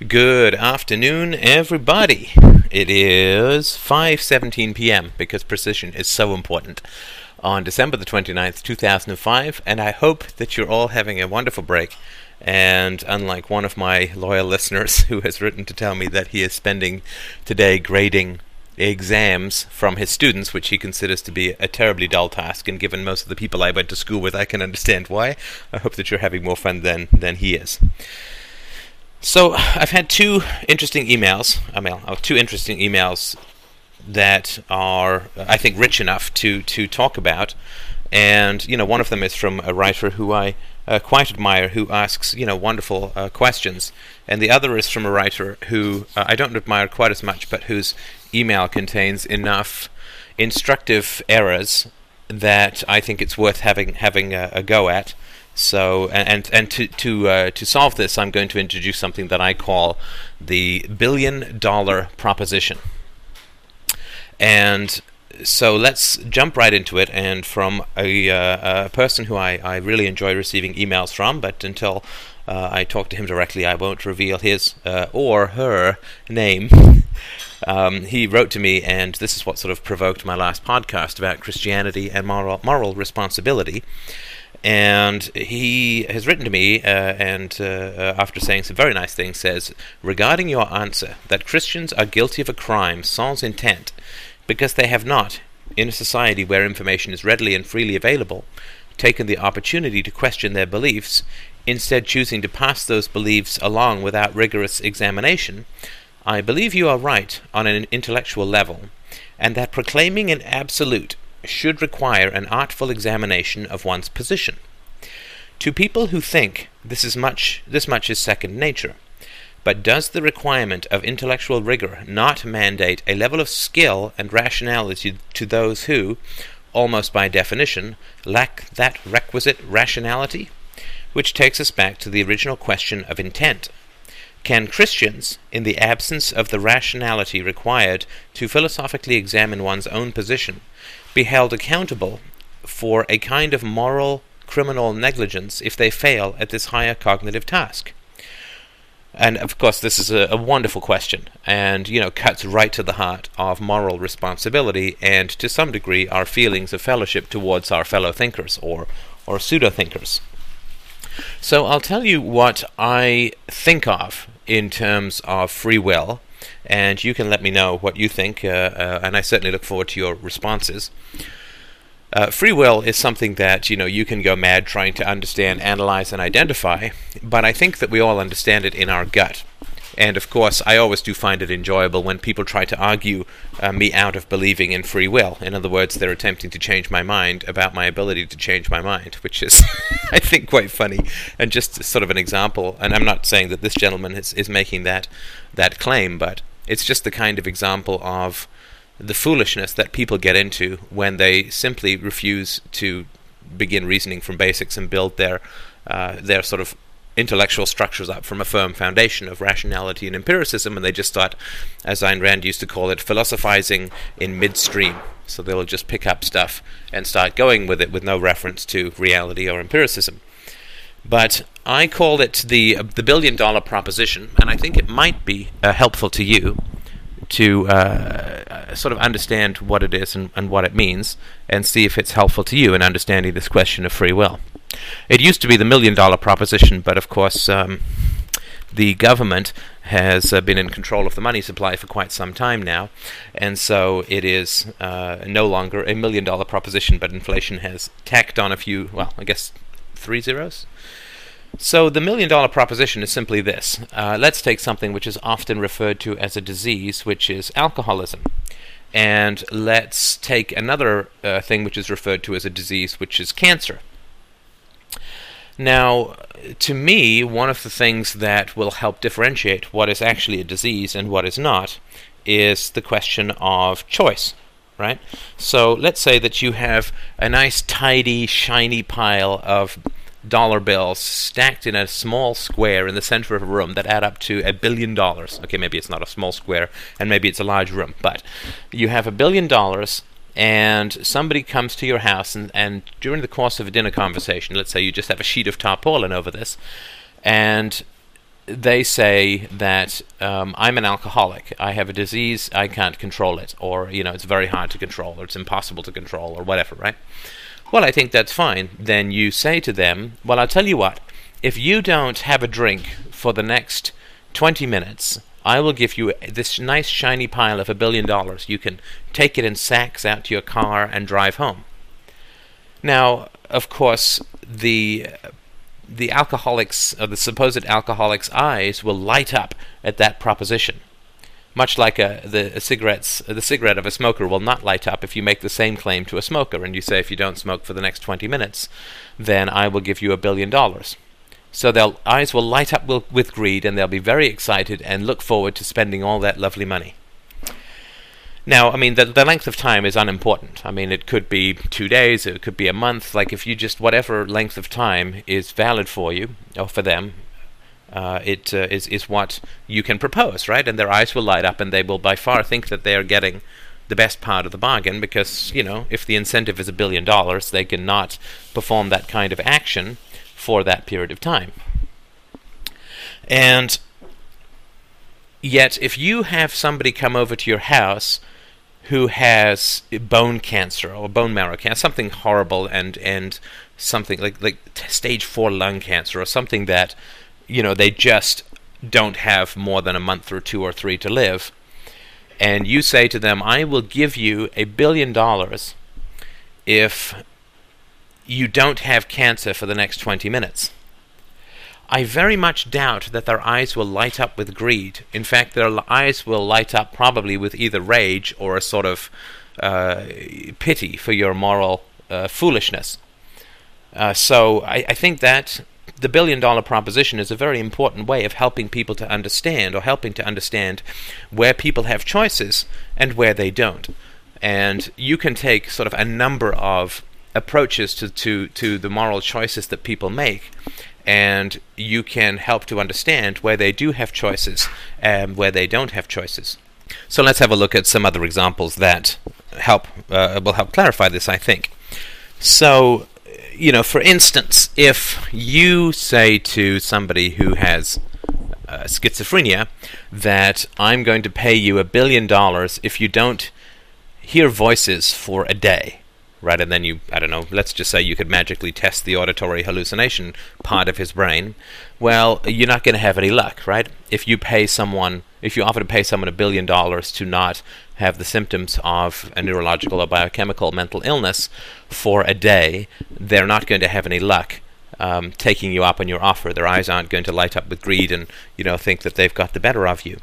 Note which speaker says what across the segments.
Speaker 1: Good afternoon, everybody. It is 5:17 p.m. because precision is so important on December the 29th, 2005, and I hope that you're all having a wonderful break. And unlike one of my loyal listeners who has written to tell me that he is spending today grading exams from his students, which he considers to be a terribly dull task, and given most of the people I went to school with, I can understand why. I hope that you're having more fun than than he is. So I've had two interesting emails. I mean, uh, two interesting emails that are, I think, rich enough to to talk about. And you know, one of them is from a writer who I uh, quite admire, who asks you know wonderful uh, questions, and the other is from a writer who uh, I don't admire quite as much, but whose email contains enough instructive errors that I think it's worth having having a, a go at. So, and and to to uh, to solve this, I'm going to introduce something that I call the billion dollar proposition. And so let's jump right into it. And from a, uh, a person who I, I really enjoy receiving emails from, but until uh, I talk to him directly, I won't reveal his uh, or her name. Um, he wrote to me, and this is what sort of provoked my last podcast about Christianity and moral moral responsibility and he has written to me, uh, and uh, uh, after saying some very nice things, says, Regarding your answer that Christians are guilty of a crime sans intent, because they have not, in a society where information is readily and freely available, taken the opportunity to question their beliefs, instead choosing to pass those beliefs along without rigorous examination, I believe you are right on an intellectual level, and that proclaiming an absolute should require an artful examination of one's position. To people who think this is much this much is second nature, but does the requirement of intellectual rigor not mandate a level of skill and rationality to those who, almost by definition, lack that requisite rationality? Which takes us back to the original question of intent. Can Christians, in the absence of the rationality required to philosophically examine one's own position, be held accountable for a kind of moral criminal negligence if they fail at this higher cognitive task? And of course, this is a, a, wonderful question, and you know cuts right to the heart of moral responsibility, and to some degree our feelings of fellowship towards our fellow thinkers or or pseudo thinkers. So I'll tell you what I think of in terms of free will, and you can let me know what you think, uh, uh, and I certainly look forward to your responses. Uh, free will is something that you know you can go mad trying to understand, analyze, and identify, but I think that we all understand it in our gut. And of course, I always do find it enjoyable when people try to argue uh, me out of believing in free will. In other words, they're attempting to change my mind about my ability to change my mind, which is, I think, quite funny. And just sort of an example, and I'm not saying that this gentleman is, is making that, that claim, but it's just the kind of example of the foolishness that people get into when they simply refuse to begin reasoning from basics and build their uh, their sort of intellectual structures up from a firm foundation of rationality and empiricism, and they just start, as Ayn Rand used to call it, philosophizing in midstream. So they'll just pick up stuff and start going with it with no reference to reality or empiricism. But I call it the the billion dollar proposition, and I think it might be uh, helpful to you to uh, sort of understand what it is and, and what it means, and see if it's helpful to you in understanding this question of free will. It used to be the million dollar proposition, but of course, um, the government has uh, been in control of the money supply for quite some time now, and so it is uh, no longer a million dollar proposition, but inflation has tacked on a few, well, I guess three zeros. So the million dollar proposition is simply this. Uh, let's take something which is often referred to as a disease, which is alcoholism. And let's take another uh, thing which is referred to as a disease, which is cancer. Now, to me, one of the things that will help differentiate what is actually a disease and what is not is the question of choice, right? So let's say that you have a nice, tidy, shiny pile of dollar bills stacked in a small square in the center of a room that add up to a billion dollars. Okay, maybe it's not a small square and maybe it's a large room, but you have a billion dollars and somebody comes to your house and, and during the course of a dinner conversation, let's say you just have a sheet of tarpaulin over this, and they say that um, I'm an alcoholic. I have a disease. I can't control it, or you know, it's very hard to control, or it's impossible to control, or whatever. Right? Well, I think that's fine. Then you say to them, "Well, I'll tell you what. If you don't have a drink for the next 20 minutes, I will give you this nice shiny pile of a billion dollars. You can take it in sacks out to your car and drive home." Now, of course, the the alcoholic's or the supposed alcoholic's eyes will light up at that proposition. Much like a, the a cigarettes, the cigarette of a smoker will not light up if you make the same claim to a smoker and you say if you don't smoke for the next 20 minutes, then I will give you a billion dollars. So their eyes will light up with, with greed and they'll be very excited and look forward to spending all that lovely money. Now, I mean, the, the length of time is unimportant. I mean, it could be two days, it could be a month. Like, if you just, whatever length of time is valid for you, or for them, uh, it uh, is is what you can propose, right? And their eyes will light up and they will by far think that they are getting the best part of the bargain because, you know, if the incentive is a billion dollars, they cannot perform that kind of action for that period of time. And yet, if you have somebody come over to your house who has bone cancer or bone marrow cancer, something horrible, and and something like like stage four lung cancer or something that you know they just don't have more than a month or two or three to live, and you say to them, "I will give you a billion dollars if you don't have cancer for the next 20 minutes." I very much doubt that their eyes will light up with greed. In fact, their eyes will light up probably with either rage or a sort of uh, pity for your moral uh, foolishness. Uh, so I, I, think that the billion dollar proposition is a very important way of helping people to understand or helping to understand where people have choices and where they don't. And you can take sort of a number of approaches to, to, to the moral choices that people make and you can help to understand where they do have choices and where they don't have choices. So let's have a look at some other examples that help uh, will help clarify this. I think. So, you know, for instance, if you say to somebody who has uh, schizophrenia that I'm going to pay you a billion dollars if you don't hear voices for a day right? And then you, I don't know, let's just say you could magically test the auditory hallucination part of his brain. Well, you're not going to have any luck, right? If you pay someone, if you offer to pay someone a billion dollars to not have the symptoms of a neurological or biochemical mental illness for a day, they're not going to have any luck. Um, taking you up on your offer, their eyes aren't going to light up with greed and you know think that they've got the better of you.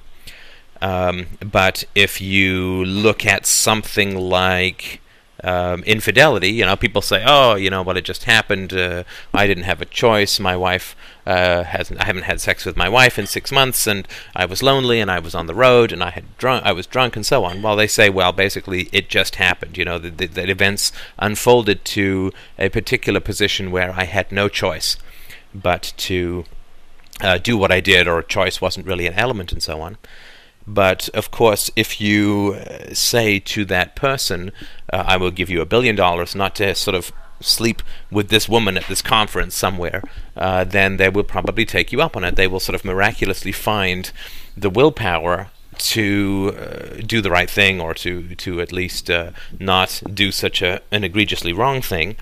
Speaker 1: Um, but if you look at something like um, infidelity. You know, people say, "Oh, you know, what it just happened. Uh, I didn't have a choice. My wife uh, hasn't. I haven't had sex with my wife in six months, and I was lonely, and I was on the road, and I had drunk. I was drunk, and so on." Well, they say, "Well, basically, it just happened. You know, that events unfolded to a particular position where I had no choice but to." Uh, do what I did, or choice wasn't really an element, and so on. But of course, if you uh, say to that person, uh, I will give you a billion dollars not to sort of sleep with this woman at this conference somewhere, uh, then they will probably take you up on it. They will sort of miraculously find the willpower to uh, do the right thing or to, to at least uh, not do such a, an egregiously wrong thing.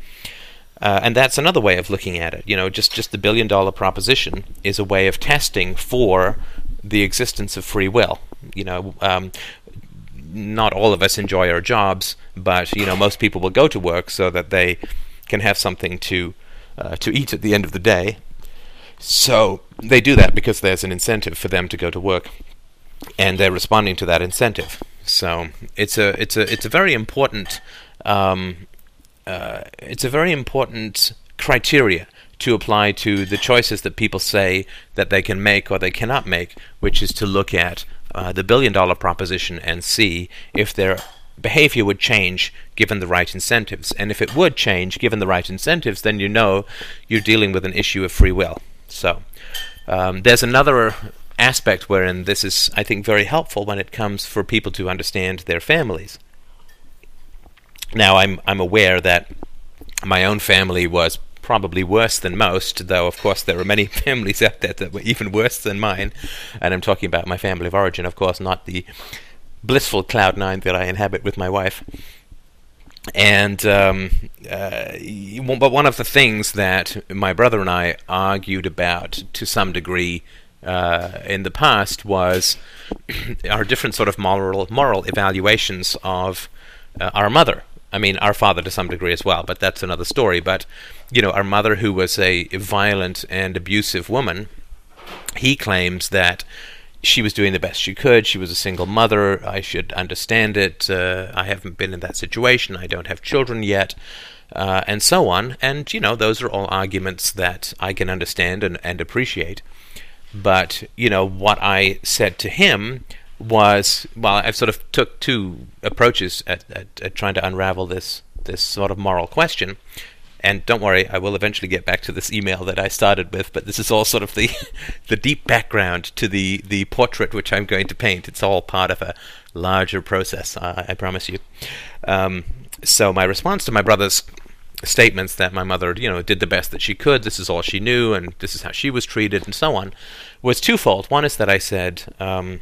Speaker 1: Uh, and that's another way of looking at it. You know, just, just the billion dollar proposition is a way of testing for the existence of free will. You know, um, not all of us enjoy our jobs, but you know, most people will go to work so that they can have something to uh, to eat at the end of the day. So they do that because there's an incentive for them to go to work, and they're responding to that incentive. So it's a it's a it's a very important um, uh, it's a very important criteria to apply to the choices that people say that they can make or they cannot make, which is to look at uh, the billion dollar proposition and see if their behavior would change given the right incentives. And if it would change given the right incentives, then you know you're dealing with an issue of free will. So um, there's another aspect wherein this is, I think, very helpful when it comes for people to understand their families. Now, I'm I'm aware that my own family was probably worse than most, though of course there are many families out there that were even worse than mine. And I'm talking about my family of origin, of course, not the blissful cloud nine that I inhabit with my wife. And um, uh, but one of the things that my brother and I argued about to some degree uh, in the past was our different sort of moral moral evaluations of uh, our mother. I mean, our father to some degree as well, but that's another story. But you know, our mother, who was a violent and abusive woman, he claims that she was doing the best she could. She was a single mother. I should understand it. Uh, I haven't been in that situation. I don't have children yet. Uh, and so on. And, you know, those are all arguments that I can understand and, and appreciate. But, you know, what I said to him was, well, I've sort of took two approaches at, at, at trying to unravel this, this sort of moral question. And don't worry, I will eventually get back to this email that I started with, but this is all sort of the the deep background to the, the portrait which I'm going to paint. It's all part of a larger process, I, I promise you. Um, so my response to my brother's statements that my mother, you know, did the best that she could, this is all she knew, and this is how she was treated, and so on, was twofold. One is that I said, um,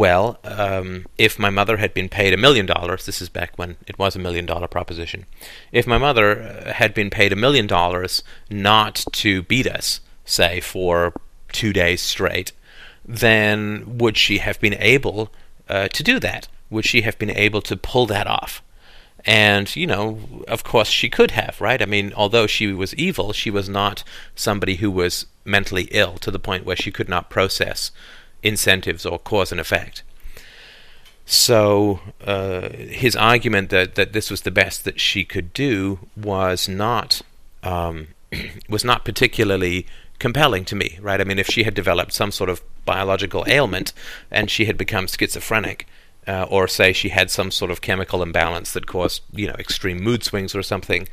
Speaker 1: well, um, if my mother had been paid a million dollars, this is back when it was a million dollar proposition, if my mother uh, had been paid a million dollars not to beat us, say, for two days straight, then would she have been able uh, to do that? Would she have been able to pull that off? And, you know, of course she could have, right? I mean, although she was evil, she was not somebody who was mentally ill to the point where she could not process incentives or cause and effect. So uh, his argument that, that this was the best that she could do was not um, was not particularly compelling to me, right? I mean, if she had developed some sort of biological ailment and she had become schizophrenic, uh, or say she had some sort of chemical imbalance that caused you know extreme mood swings or something,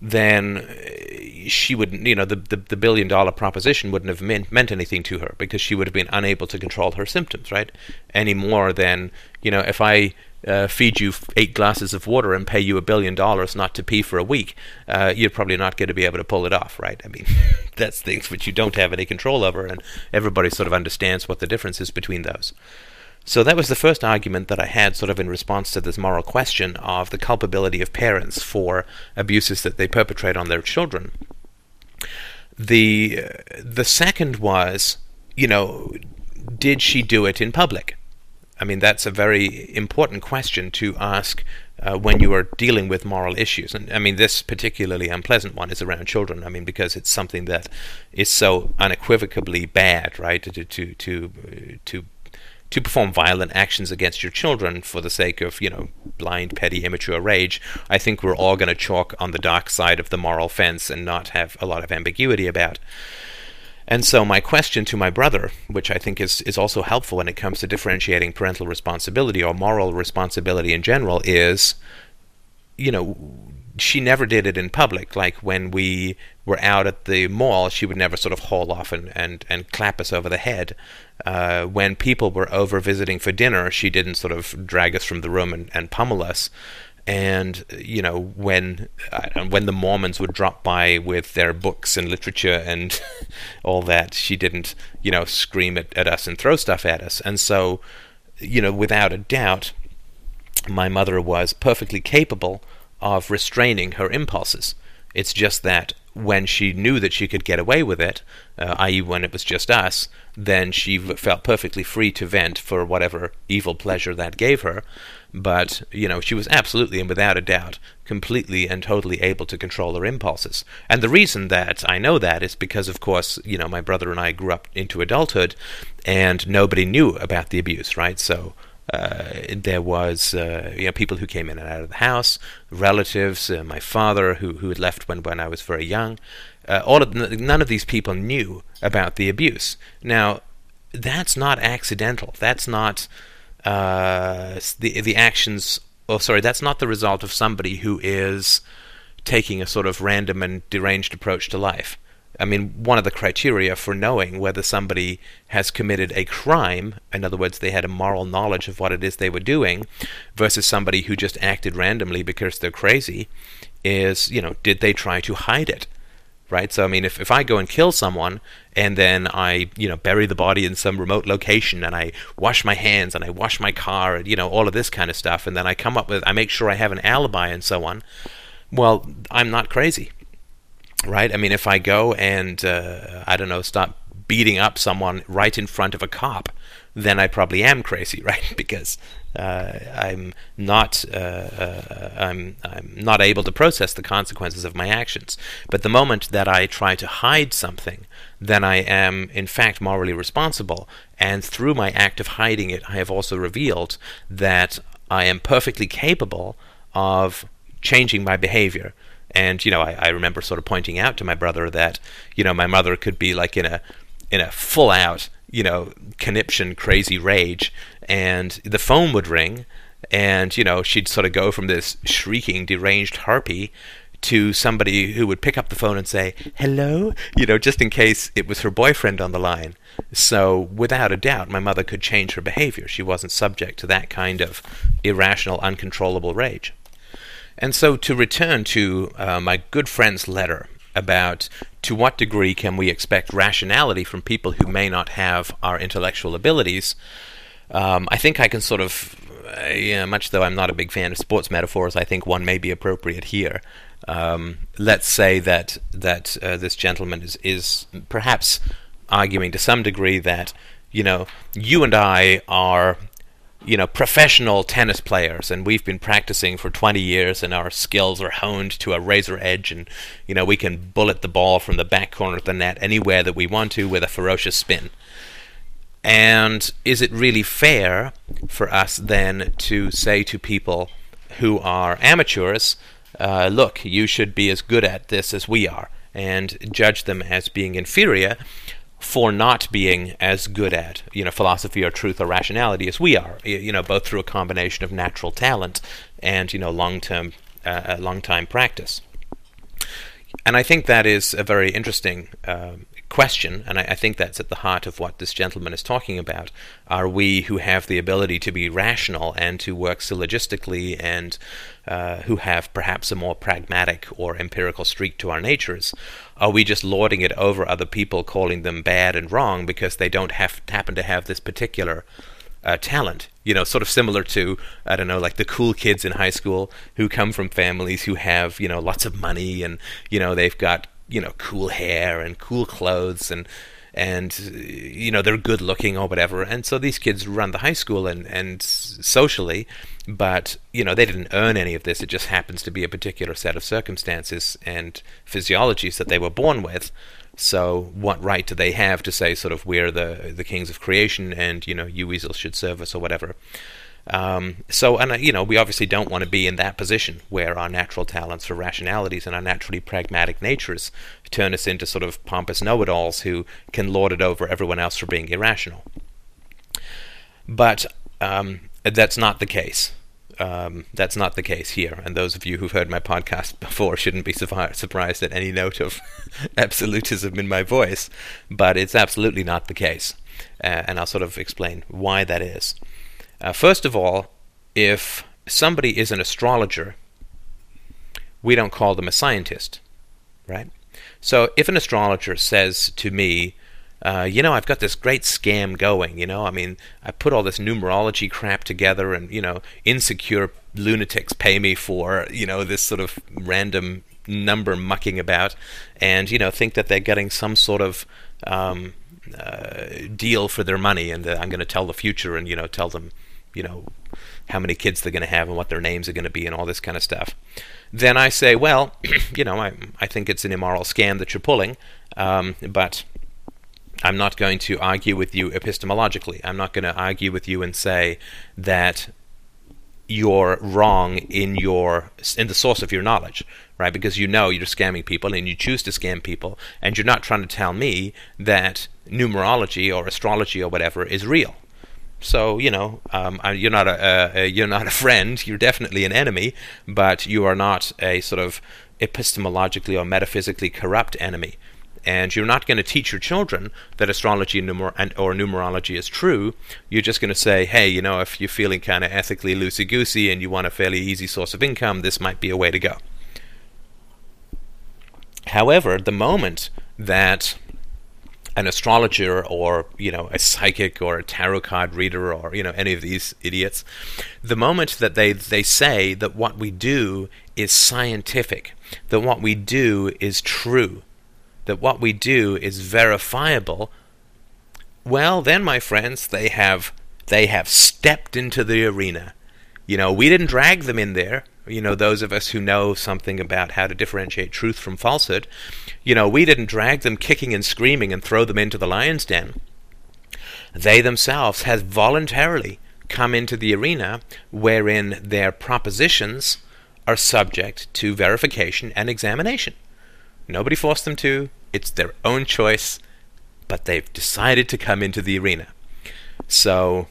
Speaker 1: then uh, she wouldn't, you know, the, the, the, billion dollar proposition wouldn't have meant, meant anything to her because she would have been unable to control her symptoms, right? Any more than, you know, if I uh, feed you eight glasses of water and pay you a billion dollars not to pee for a week, uh, you're probably not going to be able to pull it off, right? I mean, that's things which you don't have any control over, and everybody sort of understands what the difference is between those. So that was the first argument that I had sort of in response to this moral question of the culpability of parents for abuses that they perpetrate on their children. The the second was, you know, did she do it in public? I mean, that's a very important question to ask uh, when you are dealing with moral issues. And I mean, this particularly unpleasant one is around children. I mean, because it's something that is so unequivocally bad, right? To to to to to perform violent actions against your children for the sake of, you know, blind, petty, immature rage, I think we're all going to chalk on the dark side of the moral fence and not have a lot of ambiguity about. And so my question to my brother, which I think is, is also helpful when it comes to differentiating parental responsibility or moral responsibility in general, is, you know, she never did it in public. Like when we were out at the mall, she would never sort of haul off and, and, and clap us over the head. Uh, when people were over visiting for dinner, she didn't sort of drag us from the room and, and pummel us. And you know when uh, when the Mormons would drop by with their books and literature and all that, she didn't you know scream at, at us and throw stuff at us. And so you know without a doubt, my mother was perfectly capable of restraining her impulses. It's just that when she knew that she could get away with it, uh, i.e., when it was just us, then she felt perfectly free to vent for whatever evil pleasure that gave her. But, you know, she was absolutely and without a doubt completely and totally able to control her impulses. And the reason that I know that is because, of course, you know, my brother and I grew up into adulthood and nobody knew about the abuse, right? So there was uh, you know people who came in and out of the house, relatives, uh, my father who who had left when when I was very young. Uh, all of none of these people knew about the abuse. Now, that's not accidental. That's not uh, the the actions. Oh, sorry, that's not the result of somebody who is taking a sort of random and deranged approach to life. I mean, one of the criteria for knowing whether somebody has committed a crime, in other words, they had a moral knowledge of what it is they were doing, versus somebody who just acted randomly because they're crazy, is, you know, did they try to hide it? Right? So, I mean, if, if I go and kill someone and then I, you know, bury the body in some remote location and I wash my hands and I wash my car and, you know, all of this kind of stuff, and then I come up with, I make sure I have an alibi and so on, well, I'm not crazy. Right? I mean, if I go and, uh, I don't know, start beating up someone right in front of a cop, then I probably am crazy, right? because uh, I'm not uh, uh, I'm I'm not able to process the consequences of my actions. But the moment that I try to hide something, then I am in fact morally responsible. And through my act of hiding it, I have also revealed that I am perfectly capable of changing my behavior. And you know, I, I remember sort of pointing out to my brother that you know my mother could be like in a in a full out you know conniption crazy rage and the phone would ring and you know she'd sort of go from this shrieking deranged harpy to somebody who would pick up the phone and say hello? You know just in case it was her boyfriend on the line. So without a doubt my mother could change her behavior. She wasn't subject to that kind of irrational uncontrollable rage and so to return to uh, my good friend's letter about to what degree can we expect rationality from people who may not have our intellectual abilities, um, I think I can sort of, uh, yeah, much though I'm not a big fan of sports metaphors, I think one may be appropriate here. Um, let's say that that uh, this gentleman is is perhaps arguing to some degree that you know you and I are you know, professional tennis players, and we've been practicing for 20 years, and our skills are honed to a razor edge, and you know, we can bullet the ball from the back corner of the net anywhere that we want to with a ferocious spin. And is it really fair for us then to say to people who are amateurs, uh, look, you should be as good at this as we are, and judge them as being inferior? For not being as good at you know philosophy or truth or rationality as we are you know both through a combination of natural talent and you know long term uh, long time practice. And I think that is a very interesting uh, question, and I, I, think that's at the heart of what this gentleman is talking about. Are we who have the ability to be rational and to work syllogistically and uh, who have perhaps a more pragmatic or empirical streak to our natures, are we just lording it over other people, calling them bad and wrong because they don't have happen to have this particular uh, talent? You know, sort of similar to I don't know, like the cool kids in high school who come from families who have you know lots of money and you know they've got you know cool hair and cool clothes and and you know they're good looking or whatever. And so these kids run the high school and and socially but you know they didn't earn any of this. It just happens to be a particular set of circumstances and physiologies that they were born with. So what right do they have to say sort of we're the the kings of creation and you know you weasels should serve us or whatever um, so, and uh, you know, we obviously don't want to be in that position where our natural talents or rationalities and our naturally pragmatic natures turn us into sort of pompous know-it-alls who can lord it over everyone else for being irrational. But um, that's not the case. Um, that's not the case here. And those of you who've heard my podcast before shouldn't be surprised at any note of absolutism in my voice. But it's absolutely not the case. Uh, and I'll sort of explain why that is. Uh, first of all, if somebody is an astrologer, we don't call them a scientist, right? So if an astrologer says to me, uh, you know, I've got this great scam going, you know, I mean, I put all this numerology crap together and, you know, insecure lunatics pay me for, you know, this sort of random number mucking about and, you know, think that they're getting some sort of um, uh, deal for their money and that I'm going to tell the future and, you know, tell them you know, how many kids they're going to have and what their names are going to be and all this kind of stuff. Then I say, well, you know, I, I think it's an immoral scam that you're pulling, um, but I'm not going to argue with you epistemologically. I'm not going to argue with you and say that you're wrong in your in the source of your knowledge, right? Because you know you're scamming people and you choose to scam people, and you're not trying to tell me that numerology or astrology or whatever is real. So you know, um, you're not a, a, you're not a friend. You're definitely an enemy, but you are not a sort of epistemologically or metaphysically corrupt enemy. And you're not going to teach your children that astrology and numer- and, or numerology is true. You're just going to say, hey, you know, if you're feeling kind of ethically loosey goosey and you want a fairly easy source of income, this might be a way to go. However, the moment that an astrologer or you know a psychic or a tarot card reader or you know any of these idiots the moment that they they say that what we do is scientific that what we do is true that what we do is verifiable well then my friends they have they have stepped into the arena. You know we didn't drag them in there. You know, those of us who know something about how to differentiate truth from falsehood, you know, we didn't drag them kicking and screaming and throw them into the lion's den. They themselves have voluntarily come into the arena wherein their propositions are subject to verification and examination. Nobody forced them to, it's their own choice, but they've decided to come into the arena. So,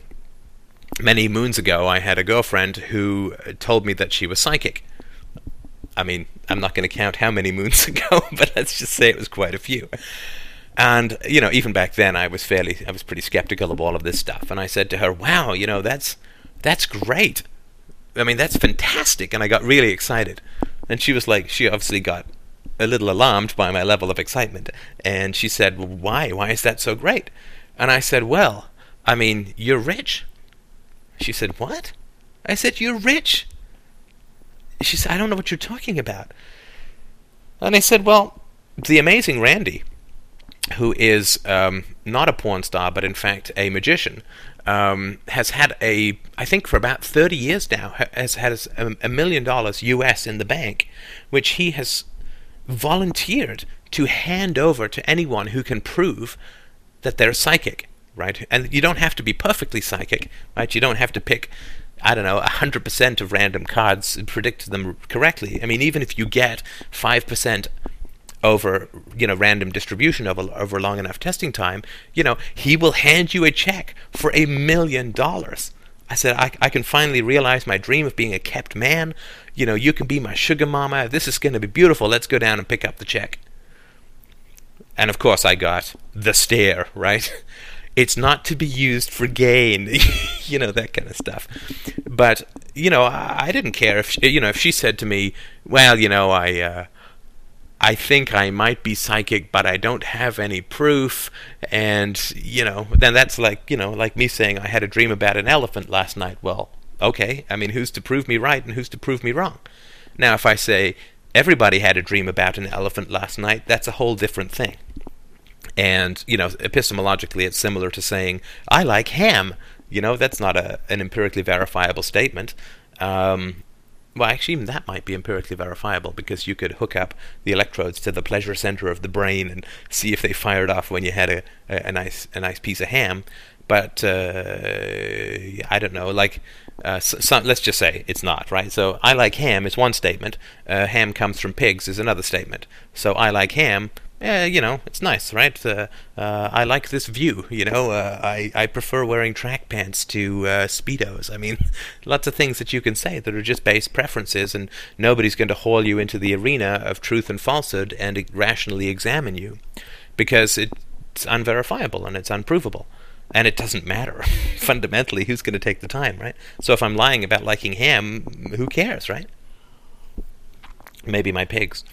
Speaker 1: many moons ago, I had a girlfriend who told me that she was psychic. I mean, I'm not going to count how many moons ago, but let's just say it was quite a few. And you know, even back then, I was fairly, I was pretty skeptical of all of this stuff. And I said to her, "Wow, you know, that's that's great. I mean, that's fantastic." And I got really excited. And she was like, she obviously got a little alarmed by my level of excitement. And she said, well, "Why? Why is that so great?" And I said, "Well, I mean, you're rich. She said, What? I said, You're rich. She said, I don't know what you're talking about. And I said, Well, the amazing Randi, who is um, not a porn star, but in fact a magician, um, has had a, I think for about 30 years now, has had a, million dollars US in the bank, which he has volunteered to hand over to anyone who can prove that they're psychic right? And you don't have to be perfectly psychic, right? You don't have to pick, I don't know, 100% of random cards predict them correctly. I mean, even if you get 5% over, you know, random distribution over, over long enough testing time, you know, he will hand you a check for a million dollars. I said, I, I can finally realize my dream of being a kept man. You know, you can be my sugar mama. This is going to be beautiful. Let's go down and pick up the check. And of course, I got the stare, right? it's not to be used for gain, you know that kind of stuff. But you know, I, I, didn't care if she, you know if she said to me, "Well, you know, I." Uh, I think I might be psychic, but I don't have any proof. And, you know, then that's like, you know, like me saying I had a dream about an elephant last night. Well, okay. I mean, who's to prove me right and who's to prove me wrong? Now, if I say everybody had a dream about an elephant last night, that's a whole different thing. And, you know, epistemologically, it's similar to saying, I like ham. You know, that's not a, an empirically verifiable statement. Um, well, actually, even that might be empirically verifiable because you could hook up the electrodes to the pleasure center of the brain and see if they fired off when you had a, a, a nice a nice piece of ham. But uh, I don't know, like. Uh, so, let's just say it's not right. So I like ham is one statement. Uh, ham comes from pigs is another statement. So I like ham yeah, you know, it's nice, right? Uh, uh, I like this view. You know, uh, I I prefer wearing track pants to uh, speedos. I mean, lots of things that you can say that are just base preferences, and nobody's going to haul you into the arena of truth and falsehood and rationally examine you, because it's unverifiable and it's unprovable, and it doesn't matter fundamentally who's going to take the time, right? So if I'm lying about liking ham, who cares, right? Maybe my pigs.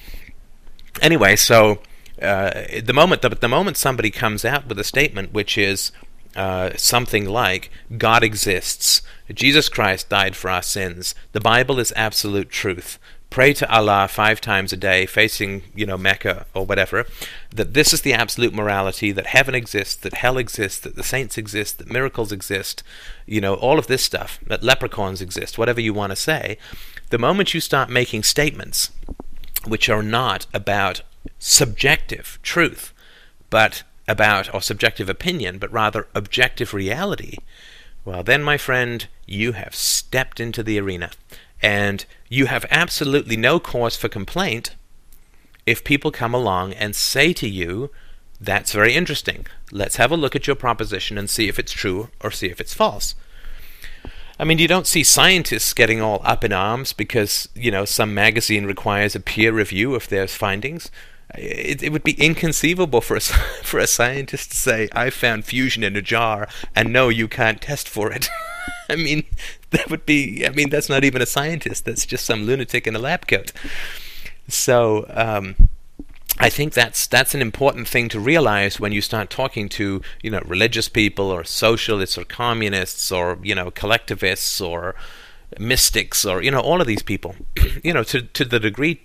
Speaker 1: Anyway, so uh, the moment the, the moment somebody comes out with a statement which is uh, something like God exists, Jesus Christ died for our sins, the Bible is absolute truth. Pray to Allah five times a day, facing you know Mecca or whatever. That this is the absolute morality. That heaven exists. That hell exists. That the saints exist. That miracles exist. You know all of this stuff. That leprechauns exist. Whatever you want to say. The moment you start making statements which are not about subjective truth, but about, or subjective opinion, but rather objective reality, well, then, my friend, you have stepped into the arena. And you have absolutely no cause for complaint if people come along and say to you, That's very interesting. Let's have a look at your proposition and see if it's true or see if it's false. I mean, you don't see scientists getting all up in arms because, you know, some magazine requires a peer review of their findings it, it would be inconceivable for a, for a scientist to say, I found fusion in a jar, and no, you can't test for it. I mean, that would be, I mean, that's not even a scientist, that's just some lunatic in a lab coat. So, um, I think that's that's an important thing to realize when you start talking to you know religious people or socialists or communists or you know collectivists or mystics or you know all of these people you know to to the degree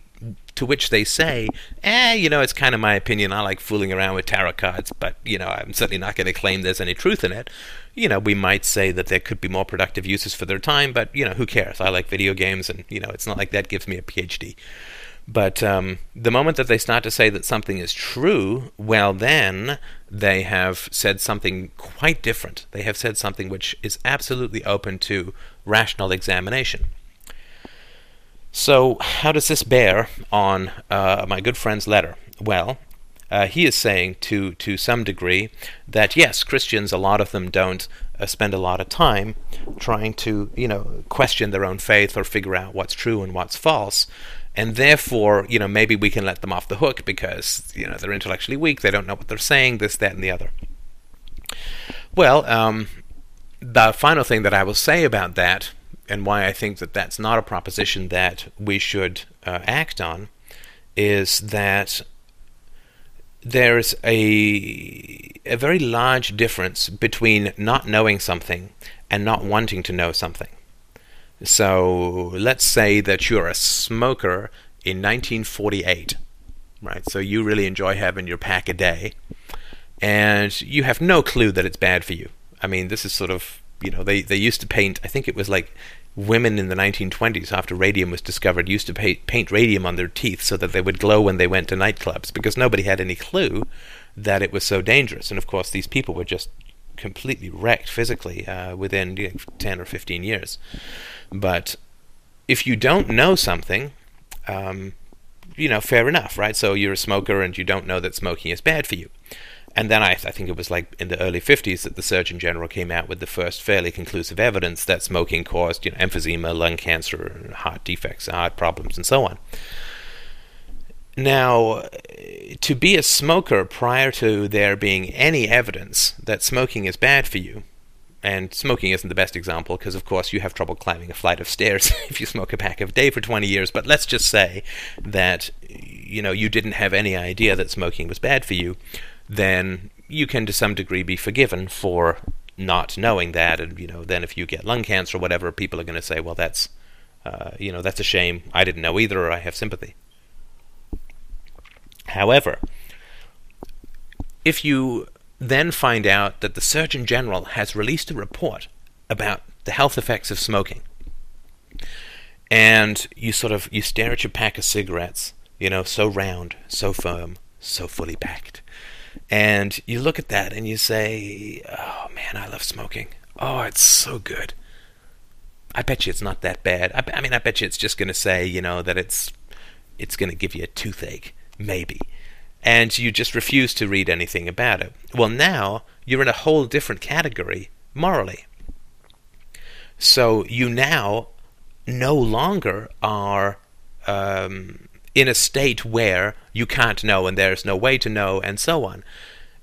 Speaker 1: to which they say, eh, you know, it's kind of my opinion. I like fooling around with tarot cards, but, you know, I'm certainly not going to claim there's any truth in it. You know, we might say that there could be more productive uses for their time, but, you know, who cares? I like video games, and, you know, it's not like that gives me a PhD. But um, the moment that they start to say that something is true, well, then they have said something quite different. They have said something which is absolutely open to rational examination. So, how does this bear on uh, my good friend's letter? Well, uh, he is saying to to some degree that yes, Christians, a lot of them don't uh, spend a lot of time trying to you know question their own faith or figure out what's true and what's false, and therefore you know maybe we can let them off the hook because you know they're intellectually weak, they don't know what they're saying, this, that, and the other. Well, um, the final thing that I will say about that and why I think that that's not a proposition that we should uh, act on is that there's a a very large difference between not knowing something and not wanting to know something. So let's say that you're a smoker in 1948, right? So you really enjoy having your pack a day, and you have no clue that it's bad for you. I mean, this is sort of you know they they used to paint. I think it was like women in the 1920s, after radium was discovered, used to paint, paint radium on their teeth so that they would glow when they went to nightclubs because nobody had any clue that it was so dangerous. And of course, these people were just completely wrecked physically uh, within you know, 10 or 15 years. But if you don't know something, um, you know, fair enough, right? So you're a smoker and you don't know that smoking is bad for you. And then I, I, think it was like in the early 50s that the Surgeon General came out with the first fairly conclusive evidence that smoking caused you know, emphysema, lung cancer, heart defects, heart problems, and so on. Now, to be a smoker prior to there being any evidence that smoking is bad for you, and smoking isn't the best example because, of course, you have trouble climbing a flight of stairs if you smoke a pack a day for 20 years. But let's just say that you know you didn't have any idea that smoking was bad for you then you can to some degree be forgiven for not knowing that. And you know then if you get lung cancer or whatever people are going to say well that's uh, you know that's a shame. I didn't know either or i have sympathy. However if you then find out that the surgeon general has released a report about the health effects of smoking and you sort of you stare at your pack of cigarettes you know so round so firm so fully packed and you look at that and you say, oh man, I love smoking. Oh, it's so good. I bet you it's not that bad. I, I mean, I bet you it's just going to say, you know, that it's it's going to give you a toothache, maybe. And you just refuse to read anything about it. Well, now you're in a whole different category morally. So you now no longer are um, in a state where you can't know and there's no way to know and so on.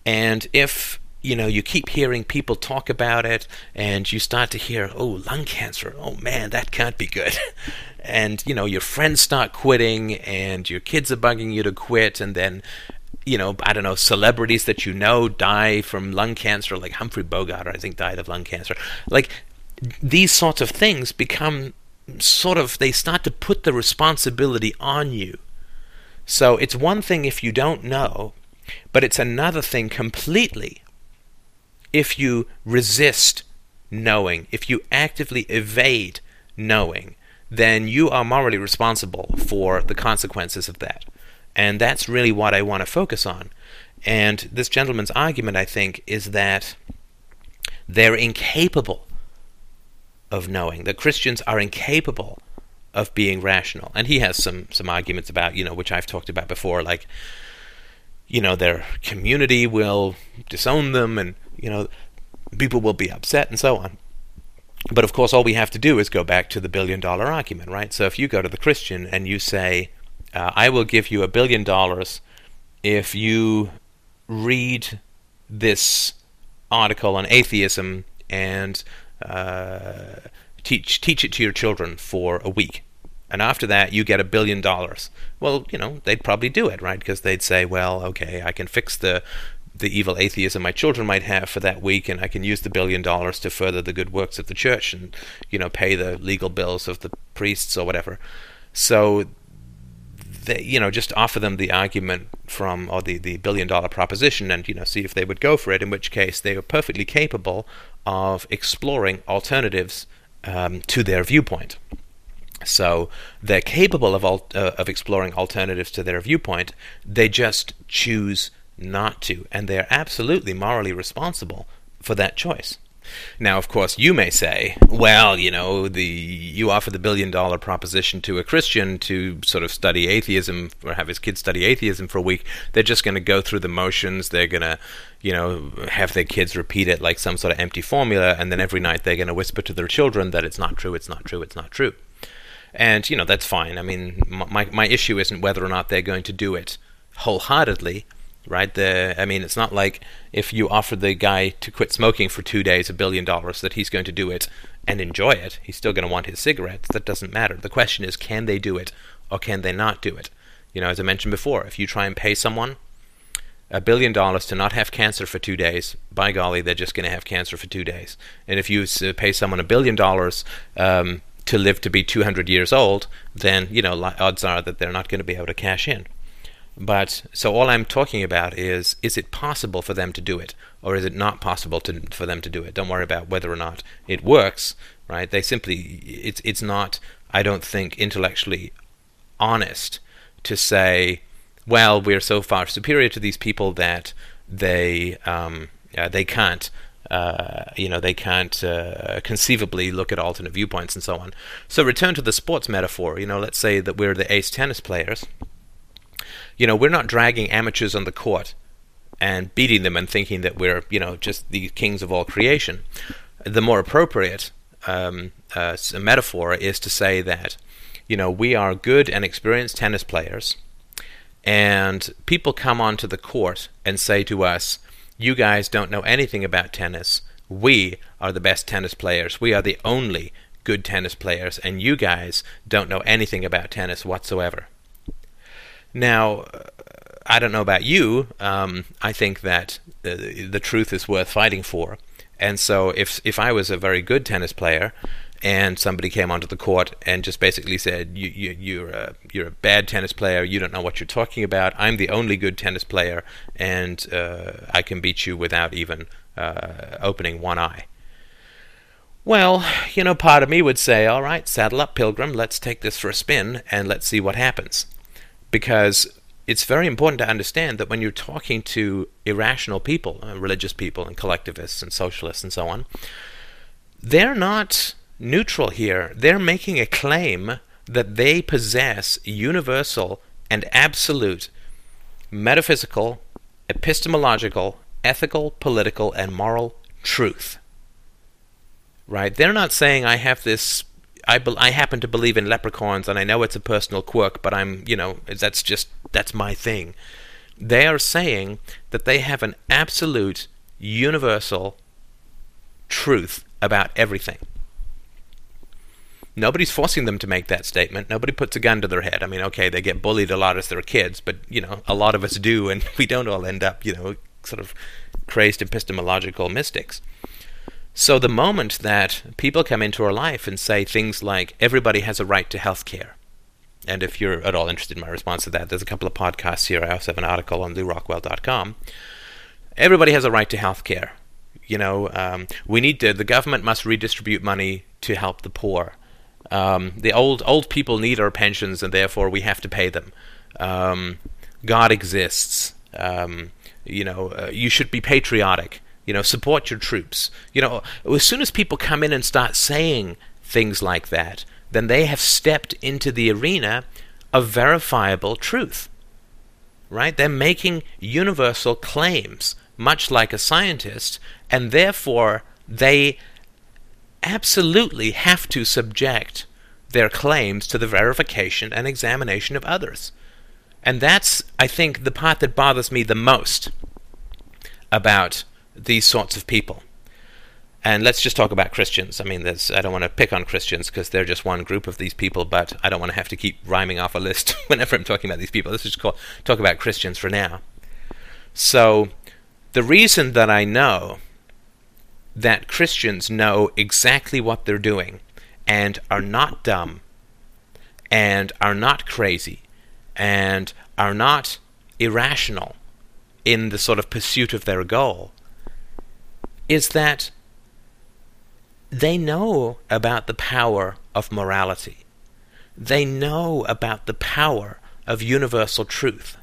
Speaker 1: And if you know you keep hearing people talk about it and you start to hear oh lung cancer. Oh man that can't be good. And you know your friends start quitting and your kids are bugging you to quit and then you know i don't know celebrities that you know die from lung cancer like humphrey bogart i think died of lung cancer. Like these sorts of things become sort of they start to put the responsibility on you so it's one thing if you don't know, but it's another thing completely if you resist knowing, if you actively evade knowing, then you are morally responsible for the consequences of that. And that's really what I want to focus on. And this gentleman's argument, I think, is that they're incapable of knowing, that Christians are incapable of being rational. And he has some some arguments about, you know, which I've talked about before, like you know, their community will disown them and, you know, people will be upset and so on. But of course, all we have to do is go back to the billion dollar argument, right? So if you go to the Christian and you say, uh, I will give you a billion dollars if you read this article on atheism and uh, teach teach it to your children for a week and after that you get a billion dollars. Well, you know, they'd probably do it, right? Because they'd say, well, okay, I can fix the the evil atheism my children might have for that week, and I can use the billion dollars to further the good works of the church and, you know, pay the legal bills of the priests or whatever. So, they, you know, just offer them the argument from, or the, the billion dollar proposition and, you know, see if they would go for it, in which case they are perfectly capable of exploring alternatives um, to their viewpoint. So they're capable of, uh, of exploring alternatives to their viewpoint, they just choose not to, and they're absolutely morally responsible for that choice. Now, of course, you may say, well, you know, the you offer the billion dollar proposition to a Christian to sort of study atheism or have his kids study atheism for a week. They're just going to go through the motions. They're going to, you know, have their kids repeat it like some sort of empty formula, and then every night they're going to whisper to their children that it's not true, it's not true, it's not true. And you know that's fine. I mean, my my issue isn't whether or not they're going to do it wholeheartedly right? The, I mean, it's not like if you offer the guy to quit smoking for two days a billion dollars that he's going to do it and enjoy it. He's still going to want his cigarettes. That doesn't matter. The question is, can they do it or can they not do it? You know, as I mentioned before, if you try and pay someone a billion dollars to not have cancer for two days, by golly, they're just going to have cancer for two days. And if you pay someone a billion dollars um, to live to be 200 years old, then you know odds are that they're not going to be able to cash in. But so all I'm talking about is is it possible for them to do it or is it not possible to, for them to do it? Don't worry about whether or not it works, right? They simply it's it's not I don't think intellectually honest to say, well, we're so far superior to these people that they um, uh, they can't uh, you know they can't uh, conceivably look at alternate viewpoints and so on. So return to the sports metaphor. You know, let's say that we're the ace tennis players you know, we're not dragging amateurs on the court and beating them and thinking that we're, you know, just the kings of all creation. The more appropriate um, uh, metaphor is to say that, you know, we are good and experienced tennis players, and people come onto the court and say to us, you guys don't know anything about tennis. We are the best tennis players. We are the only good tennis players, and you guys don't know anything about tennis whatsoever. Now, I don't know about you. Um, I think that the, the truth is worth fighting for. And so, if if I was a very good tennis player, and somebody came onto the court and just basically said, you, you, you're, a, you're a bad tennis player, you don't know what you're talking about, I'm the only good tennis player, and uh, I can beat you without even uh, opening one eye. Well, you know, part of me would say, all right, saddle up, Pilgrim, let's take this for a spin, and let's see what happens. Because it's very important to understand that when you're talking to irrational people, uh, religious people, and collectivists and socialists and so on, they're not neutral here. They're making a claim that they possess universal and absolute metaphysical, epistemological, ethical, political, and moral truth. Right? They're not saying I have this I, be, I happen to believe in leprechauns, and I know it's a personal quirk, but I'm, you know, that's just, that's my thing. They are saying that they have an absolute, universal truth about everything. Nobody's forcing them to make that statement. Nobody puts a gun to their head. I mean, okay, they get bullied a lot as they're kids, but, you know, a lot of us do, and we don't all end up, you know, sort of crazed epistemological mystics. So the moment that people come into our life and say things like, everybody has a right to health care, and if you're at all interested in my response to that, there's a couple of podcasts here. I also have an article on lewrockwell.com. Everybody has a right to health care. You know, um, we need to, the government must redistribute money to help the poor. Um, the old old people need our pensions, and therefore we have to pay them. Um, God exists. Um, you know, uh, you should be patriotic. You know, support your troops. You know, as soon as people come in and start saying things like that, then they have stepped into the arena of verifiable truth. Right? They're making universal claims, much like a scientist, and therefore they absolutely have to subject their claims to the verification and examination of others. And that's, I think, the part that bothers me the most about these sorts of people. and let's just talk about Christians. I mean, I don't want to pick on Christians because they're just one group of these people, but I don't want to have to keep rhyming off a list whenever I'm talking about these people. Let's just call, talk about Christians for now. So, the reason that I know that Christians know exactly what they're doing and are not dumb and are not crazy and are not irrational in the sort of pursuit of their goal is that they know about the power of morality. They know about the power of universal truth.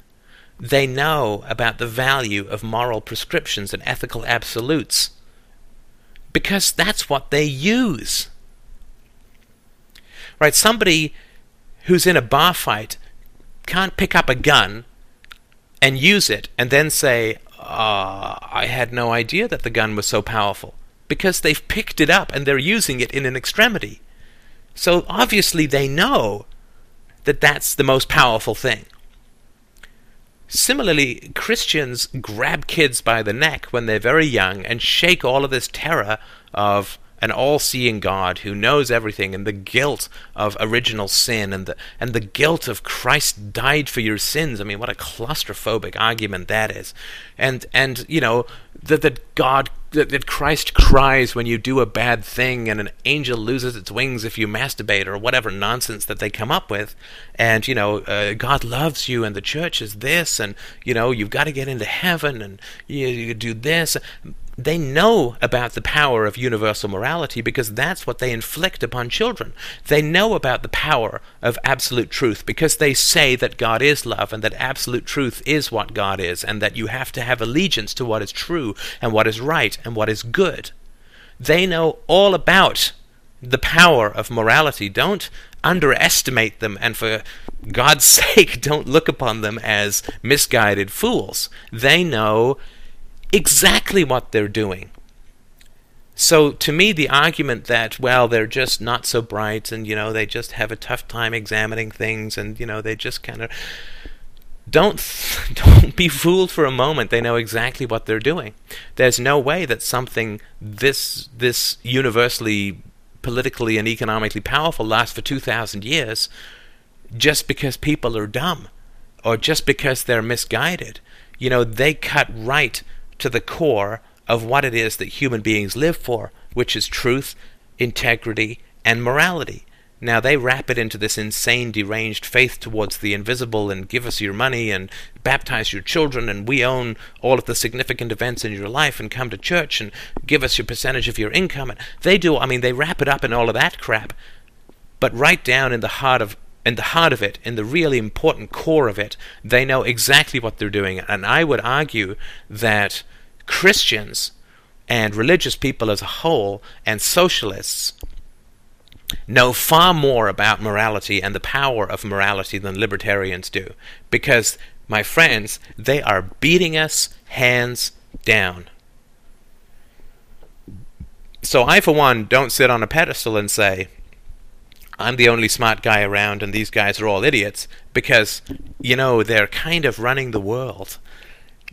Speaker 1: They know about the value of moral prescriptions and ethical absolutes because that's what they use. Right? Somebody who's in a bar fight can't pick up a gun and use it and then say, uh, I had no idea that the gun was so powerful because they've picked it up and they're using it in an extremity. So obviously they know that that's the most powerful thing. Similarly, Christians grab kids by the neck when they're very young and shake all of this terror of an all-seeing God who knows everything and the guilt of original sin and the and the guilt of Christ died for your sins. I mean, what a claustrophobic argument that is. And and you know that that God that, that Christ cries when you do a bad thing and an angel loses its wings if you masturbate or whatever nonsense that they come up with. And you know, uh, God loves you and the church is this and you know, you've got to get into heaven and you, you do this they know about the power of universal morality because that's what they inflict upon children. They know about the power of absolute truth because they say that God is love and that absolute truth is what God is and that you have to have allegiance to what is true and what is right and what is good. They know all about the power of morality. Don't underestimate them and for God's sake don't look upon them as misguided fools. They know exactly what they're doing. So to me, the argument that well, they're just not so bright, and you know, they just have a tough time examining things, and you know, they just kind of don't don't be fooled for a moment. They know exactly what they're doing. There's no way that something this this universally politically and economically powerful lasts for two thousand years just because people are dumb or just because they're misguided. You know, they cut right to the core of what it is that human beings live for, which is truth, integrity, and morality. Now they wrap it into this insane, deranged faith towards the invisible and give us your money and baptize your children and we own all of the significant events in your life and come to church and give us your percentage of your income. And they do, I mean, they wrap it up in all of that crap. But right down in the heart of in the heart of it, in the really important core of it, they know exactly what they're doing. And I would argue that Christians and religious people as a whole and socialists know far more about morality and the power of morality than libertarians do. Because, my friends, they are beating us hands down. So I, for one, don't sit on a pedestal and say, I'm the only smart guy around and these guys are all idiots because, you know, they're kind of running the world.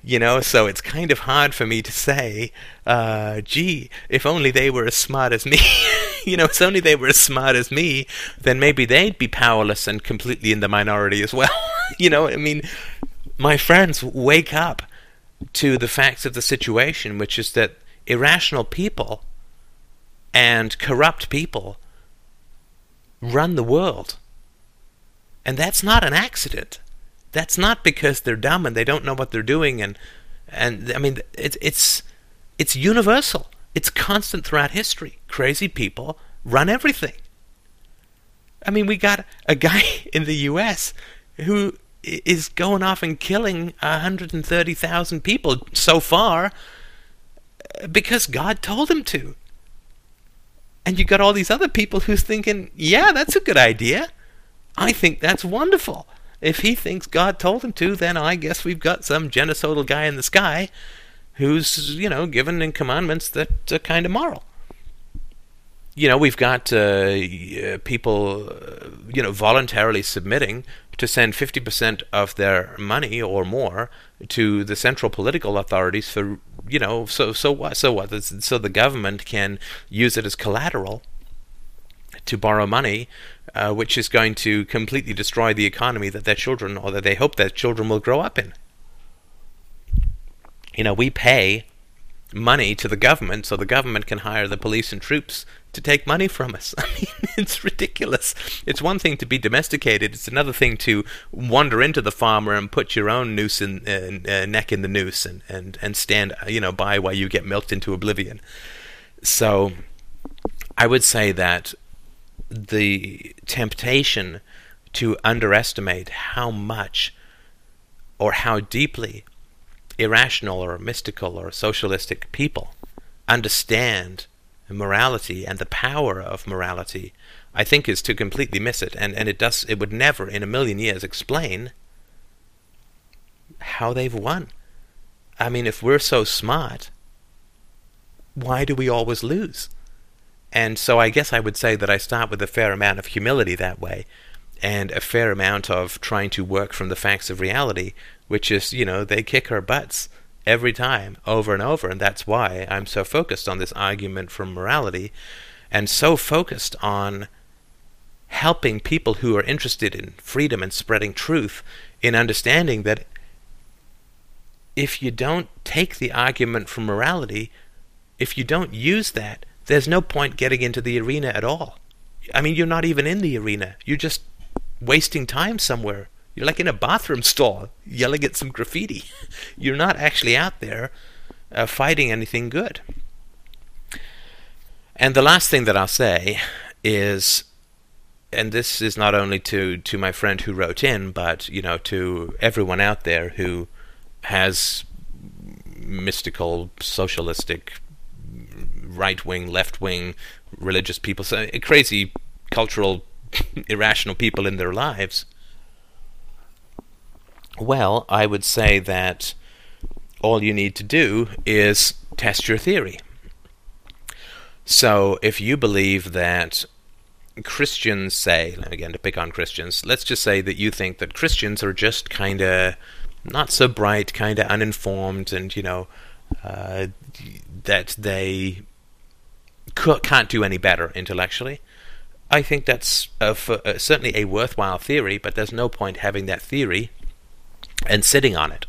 Speaker 1: You know, so it's kind of hard for me to say, uh, gee, if only they were as smart as me. you know, if only they were as smart as me, then maybe they'd be powerless and completely in the minority as well. you know, I mean, my friends, wake up to the facts of the situation, which is that irrational people and corrupt people run the world. And that's not an accident. That's not because they're dumb and they don't know what they're doing and and I mean it's it's it's universal. It's constant throughout history. Crazy people run everything. I mean, we got a guy in the US who is going off and killing 130,000 people so far uh, because God told him to. And you got all these other people who's thinking, yeah, that's a good idea. I think that's wonderful. If he thinks God told him to, then I guess we've got some genocidal guy in the sky who's, you know, given in commandments that are kind of moral. You know, we've got uh, people, uh, you know, voluntarily submitting to send 50% of their money or more to the central political authorities for you know, so so what? So what? So the government can use it as collateral to borrow money, uh, which is going to completely destroy the economy that their children or that they hope their children will grow up in. You know, we pay money to the government so the government can hire the police and troops to take money from us. I mean, it's ridiculous. It's one thing to be domesticated; it's another thing to wander into the farmer and put your own noose in, uh, neck in the noose and, and, and stand, you know, by while you get milked into oblivion. So, I would say that the temptation to underestimate how much or how deeply irrational or mystical or socialistic people understand morality and the power of morality, I think is to completely miss it. And, and it does it would never in a million years explain how they've won. I mean, if we're so smart, why do we always lose? And so I guess I would say that I start with a fair amount of humility that way and a fair amount of trying to work from the facts of reality, which is, you know, they kick our butts every time, over and over. And that's why I'm so focused on this argument from morality and so focused on helping people who are interested in freedom and spreading truth in understanding that if you don't take the argument from morality, if you don't use that, there's no point getting into the arena at all. I mean, you're not even in the arena. You're just wasting time somewhere. You're like in a bathroom stall yelling at some graffiti. You're not actually out there uh, fighting anything good. And the last thing that I'll say is, and this is not only to, to my friend who wrote in, but you know to everyone out there who has mystical, socialistic, right wing, left wing, religious people, so crazy, cultural, irrational people in their lives well, I would say that all you need to do is test your theory. So if you believe that Christians say, again to pick on Christians, let's just say that you think that Christians are just kind of not so bright, kind of uninformed, and you know uh, that they can't do any better intellectually. I think that's uh, certainly a worthwhile theory, but there's no point having that theory and sitting on it.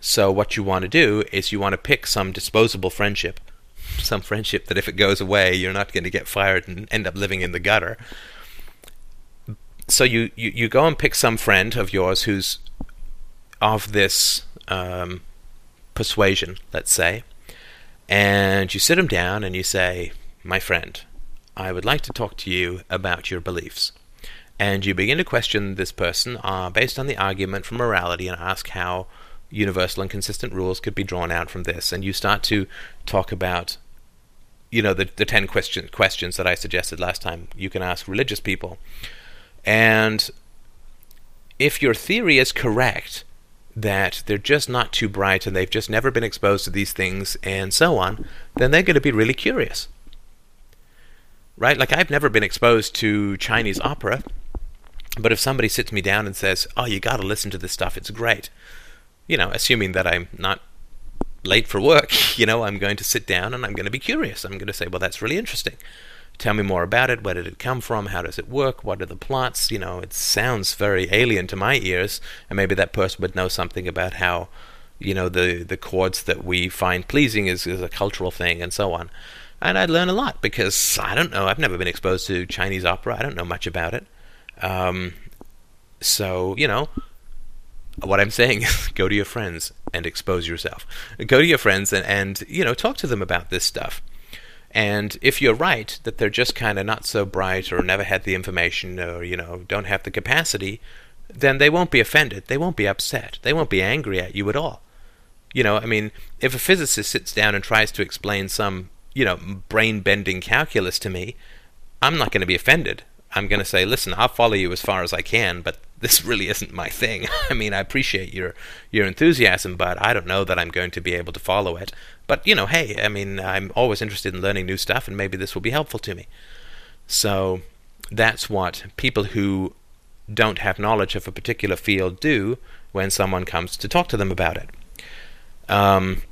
Speaker 1: So what you want to do is you want to pick some disposable friendship, some friendship that if it goes away, you're not going to get fired and end up living in the gutter. So you, you, you go and pick some friend of yours who's of this um, persuasion, let's say, and you sit him down and you say, My friend, I would like to talk to you about your beliefs and you begin to question this person uh, based on the argument from morality and ask how universal and consistent rules could be drawn out from this. And you start to talk about, you know, the, the 10 question, questions that I suggested last time you can ask religious people. And if your theory is correct, that they're just not too bright and they've just never been exposed to these things and so on, then they're going to be really curious. Right? Like, I've never been exposed to Chinese opera but if somebody sits me down and says, "Oh, you got to listen to this stuff. It's great," you know, assuming that I'm not late for work, you know, I'm going to sit down and I'm going to be curious. I'm going to say, "Well, that's really interesting. Tell me more about it. Where did it come from? How does it work? What are the plots?" You know, it sounds very alien to my ears, and maybe that person would know something about how, you know, the the chords that we find pleasing is, is a cultural thing and so on. And I'd learn a lot because I don't know. I've never been exposed to Chinese opera. I don't know much about it. Um, so, you know, what I'm saying is go to your friends and expose yourself. Go to your friends and, and you know, talk to them about this stuff. And if you're right that they're just kind of not so bright or never had the information or, you know, don't have the capacity, then they won't be offended. They won't be upset. They won't be angry at you at all. You know, I mean, if a physicist sits down and tries to explain some, you know, brain bending calculus to me, I'm not going to be offended. I'm going to say, listen, I'll follow you as far as I can, but this really isn't my thing. I mean, I appreciate your your enthusiasm, but I don't know that I'm going to be able to follow it. But you know, hey, I mean, I'm always interested in learning new stuff, and maybe this will be helpful to me. So that's what people who don't have knowledge of a particular field do when someone comes to talk to them about it. Um,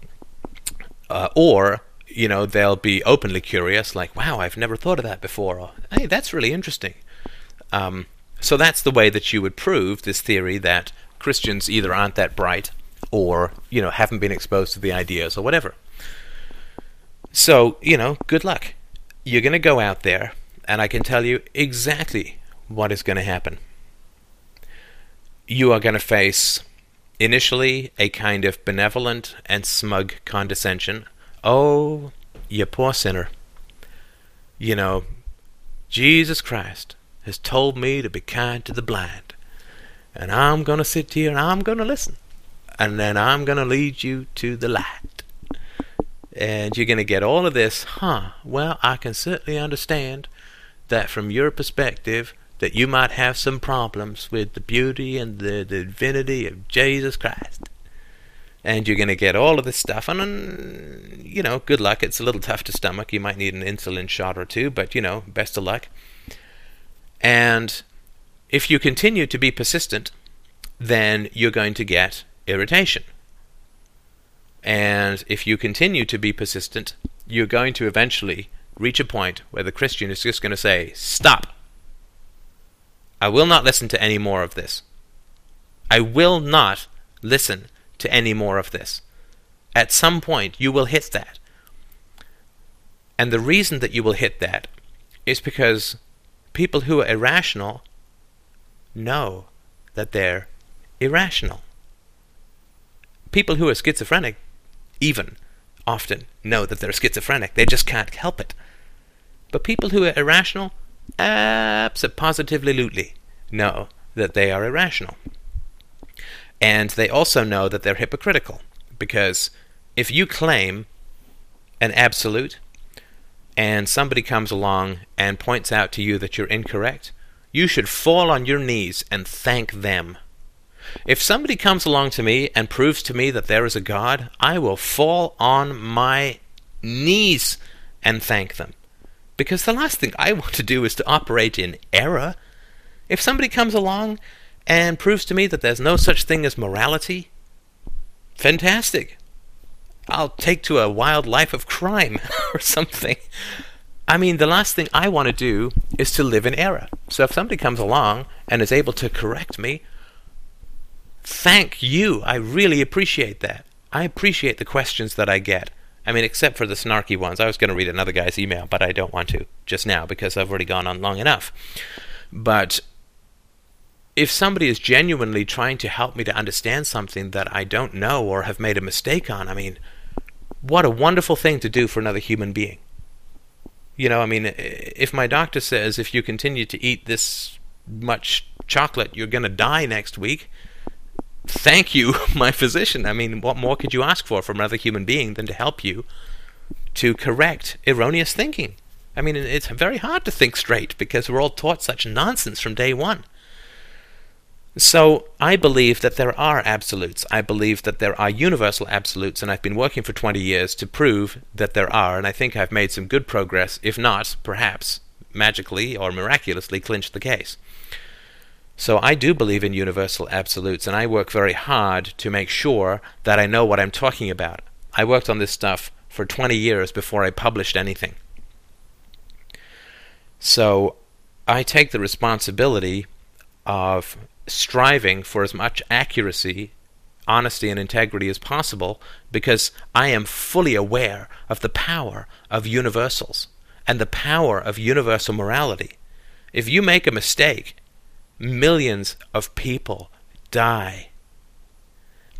Speaker 1: uh, or you know they'll be openly curious, like, "Wow, I've never thought of that before," or "Hey, that's really interesting." Um, so that's the way that you would prove this theory that Christians either aren't that bright or you know haven't been exposed to the ideas or whatever. So you know, good luck. You're going to go out there, and I can tell you exactly what is going to happen. You are going to face initially a kind of benevolent and smug condescension. Oh, you poor sinner. You know, Jesus Christ has told me to be kind to the blind. And I'm going to sit here and I'm going to listen. And then I'm going to lead you to the light. And you're going to get all of this, huh? Well, I can certainly understand that from your perspective, that you might have some problems with the beauty and the, the divinity of Jesus Christ. And you're going to get all of this stuff, and, you know, good luck. It's a little tough to stomach. You might need an insulin shot or two, but, you know, best of luck. And if you continue to be persistent, then you're going to get irritation. And if you continue to be persistent, you're going to eventually reach a point where the Christian is just going to say, Stop! I will not listen to any more of this. I will not listen to any more of this. At some point, you will hit that. And the reason that you will hit that is because people who are irrational know that they're irrational. People who are schizophrenic, even, often know that they're schizophrenic. They just can't help it. But people who are irrational, absolutely lutely know that they are irrational. And they also know that they're hypocritical. Because if you claim an absolute and somebody comes along and points out to you that you're incorrect, you should fall on your knees and thank them. If somebody comes along to me and proves to me that there is a God, I will fall on my knees and thank them. Because the last thing I want to do is to operate in error. If somebody comes along and proves to me that there's no such thing as morality, fantastic. I'll take to a wild life of crime or something. I mean, the last thing I want to do is to live in error. So if somebody comes along and is able to correct me, thank you. I really appreciate that. I appreciate the questions that I get. I mean, except for the snarky ones. I was going to read another guy's email, but I don't want to just now because I've already gone on long enough. But if somebody is genuinely trying to help me to understand something that I don't know or have made a mistake on, I mean, what a wonderful thing to do for another human being. You know, I mean, if my doctor says if you continue to eat this much chocolate, you're going to die next week, thank you, my physician. I mean, what more could you ask for from another human being than to help you to correct erroneous thinking? I mean, it's very hard to think straight because we're all taught such nonsense from day one. So I believe that there are absolutes. I believe that there are universal absolutes, and I've been working for 20 years to prove that there are, and I think I've made some good progress, if not, perhaps, magically or miraculously clinched the case. So I do believe in universal absolutes, and I work very hard to make sure that I know what I'm talking about. I worked on this stuff for 20 years before I published anything. So I take the responsibility of striving for as much accuracy, honesty, and integrity as possible because I am fully aware of the power of universals and the power of universal morality. If you make a mistake, millions of people die.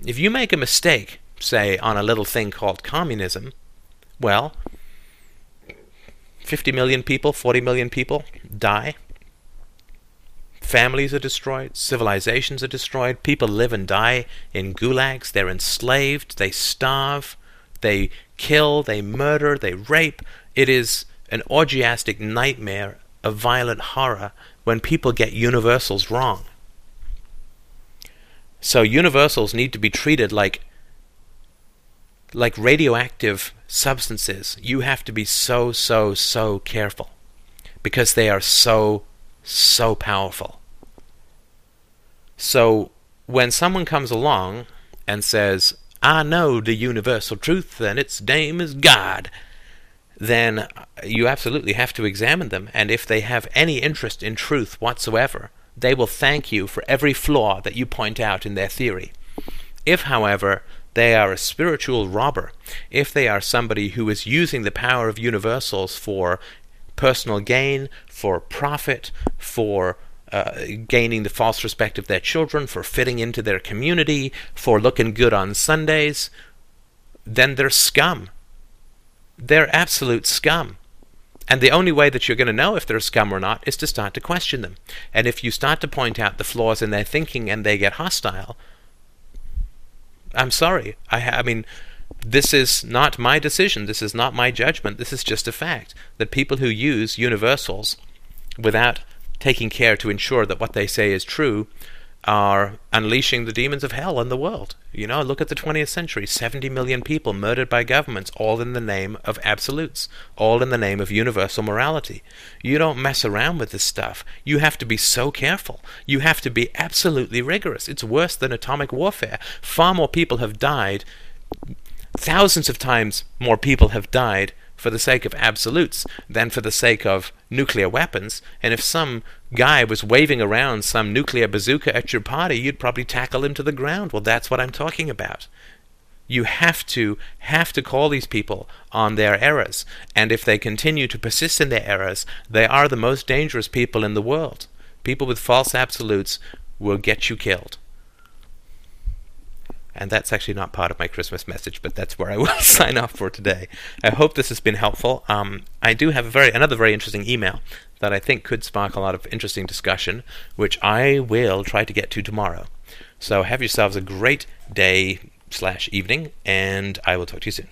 Speaker 1: If you make a mistake, say, on a little thing called communism, well, 50 million people, 40 million people die. Families are destroyed, civilizations are destroyed, people live and die in gulags, they're enslaved, they starve, they kill, they murder, they rape. It is an orgiastic nightmare of violent horror when people get universals wrong. So universals need to be treated like like radioactive substances. You have to be so so so careful because they are so so powerful. So when someone comes along and says, I know the universal truth, and its name is God, then you absolutely have to examine them. And if they have any interest in truth whatsoever, they will thank you for every flaw that you point out in their theory. If, however, they are a spiritual robber, if they are somebody who is using the power of universals for personal gain, for profit, for uh, gaining the false respect of their children, for fitting into their community, for looking good on Sundays, then they're scum. They're absolute scum. And the only way that you're going to know if they're scum or not is to start to question them. And if you start to point out the flaws in their thinking and they get hostile, I'm sorry. I, I mean, this is not my decision. This is not my judgment. This is just a fact that people who use universals without taking care to ensure that what they say is true are unleashing the demons of hell on the world. You know, look at the 20th century 70 million people murdered by governments, all in the name of absolutes, all in the name of universal morality. You don't mess around with this stuff. You have to be so careful. You have to be absolutely rigorous. It's worse than atomic warfare. Far more people have died, thousands of times more people have died for the sake of absolutes than for the sake of nuclear weapons. And if some guy was waving around some nuclear bazooka at your party, you'd probably tackle him to the ground. Well, that's what I'm talking about. You have to have to call these people on their errors, and if they continue to persist in their errors, they are the most dangerous people in the world. People with false absolutes will get you killed and that's actually not part of my Christmas message, but that's where I will sign off for today. I hope this has been helpful. Um, I do have a very another very interesting email that I think could spark a lot of interesting discussion, which I will try to get to tomorrow. So have yourselves a great day slash evening, and I will talk to you soon.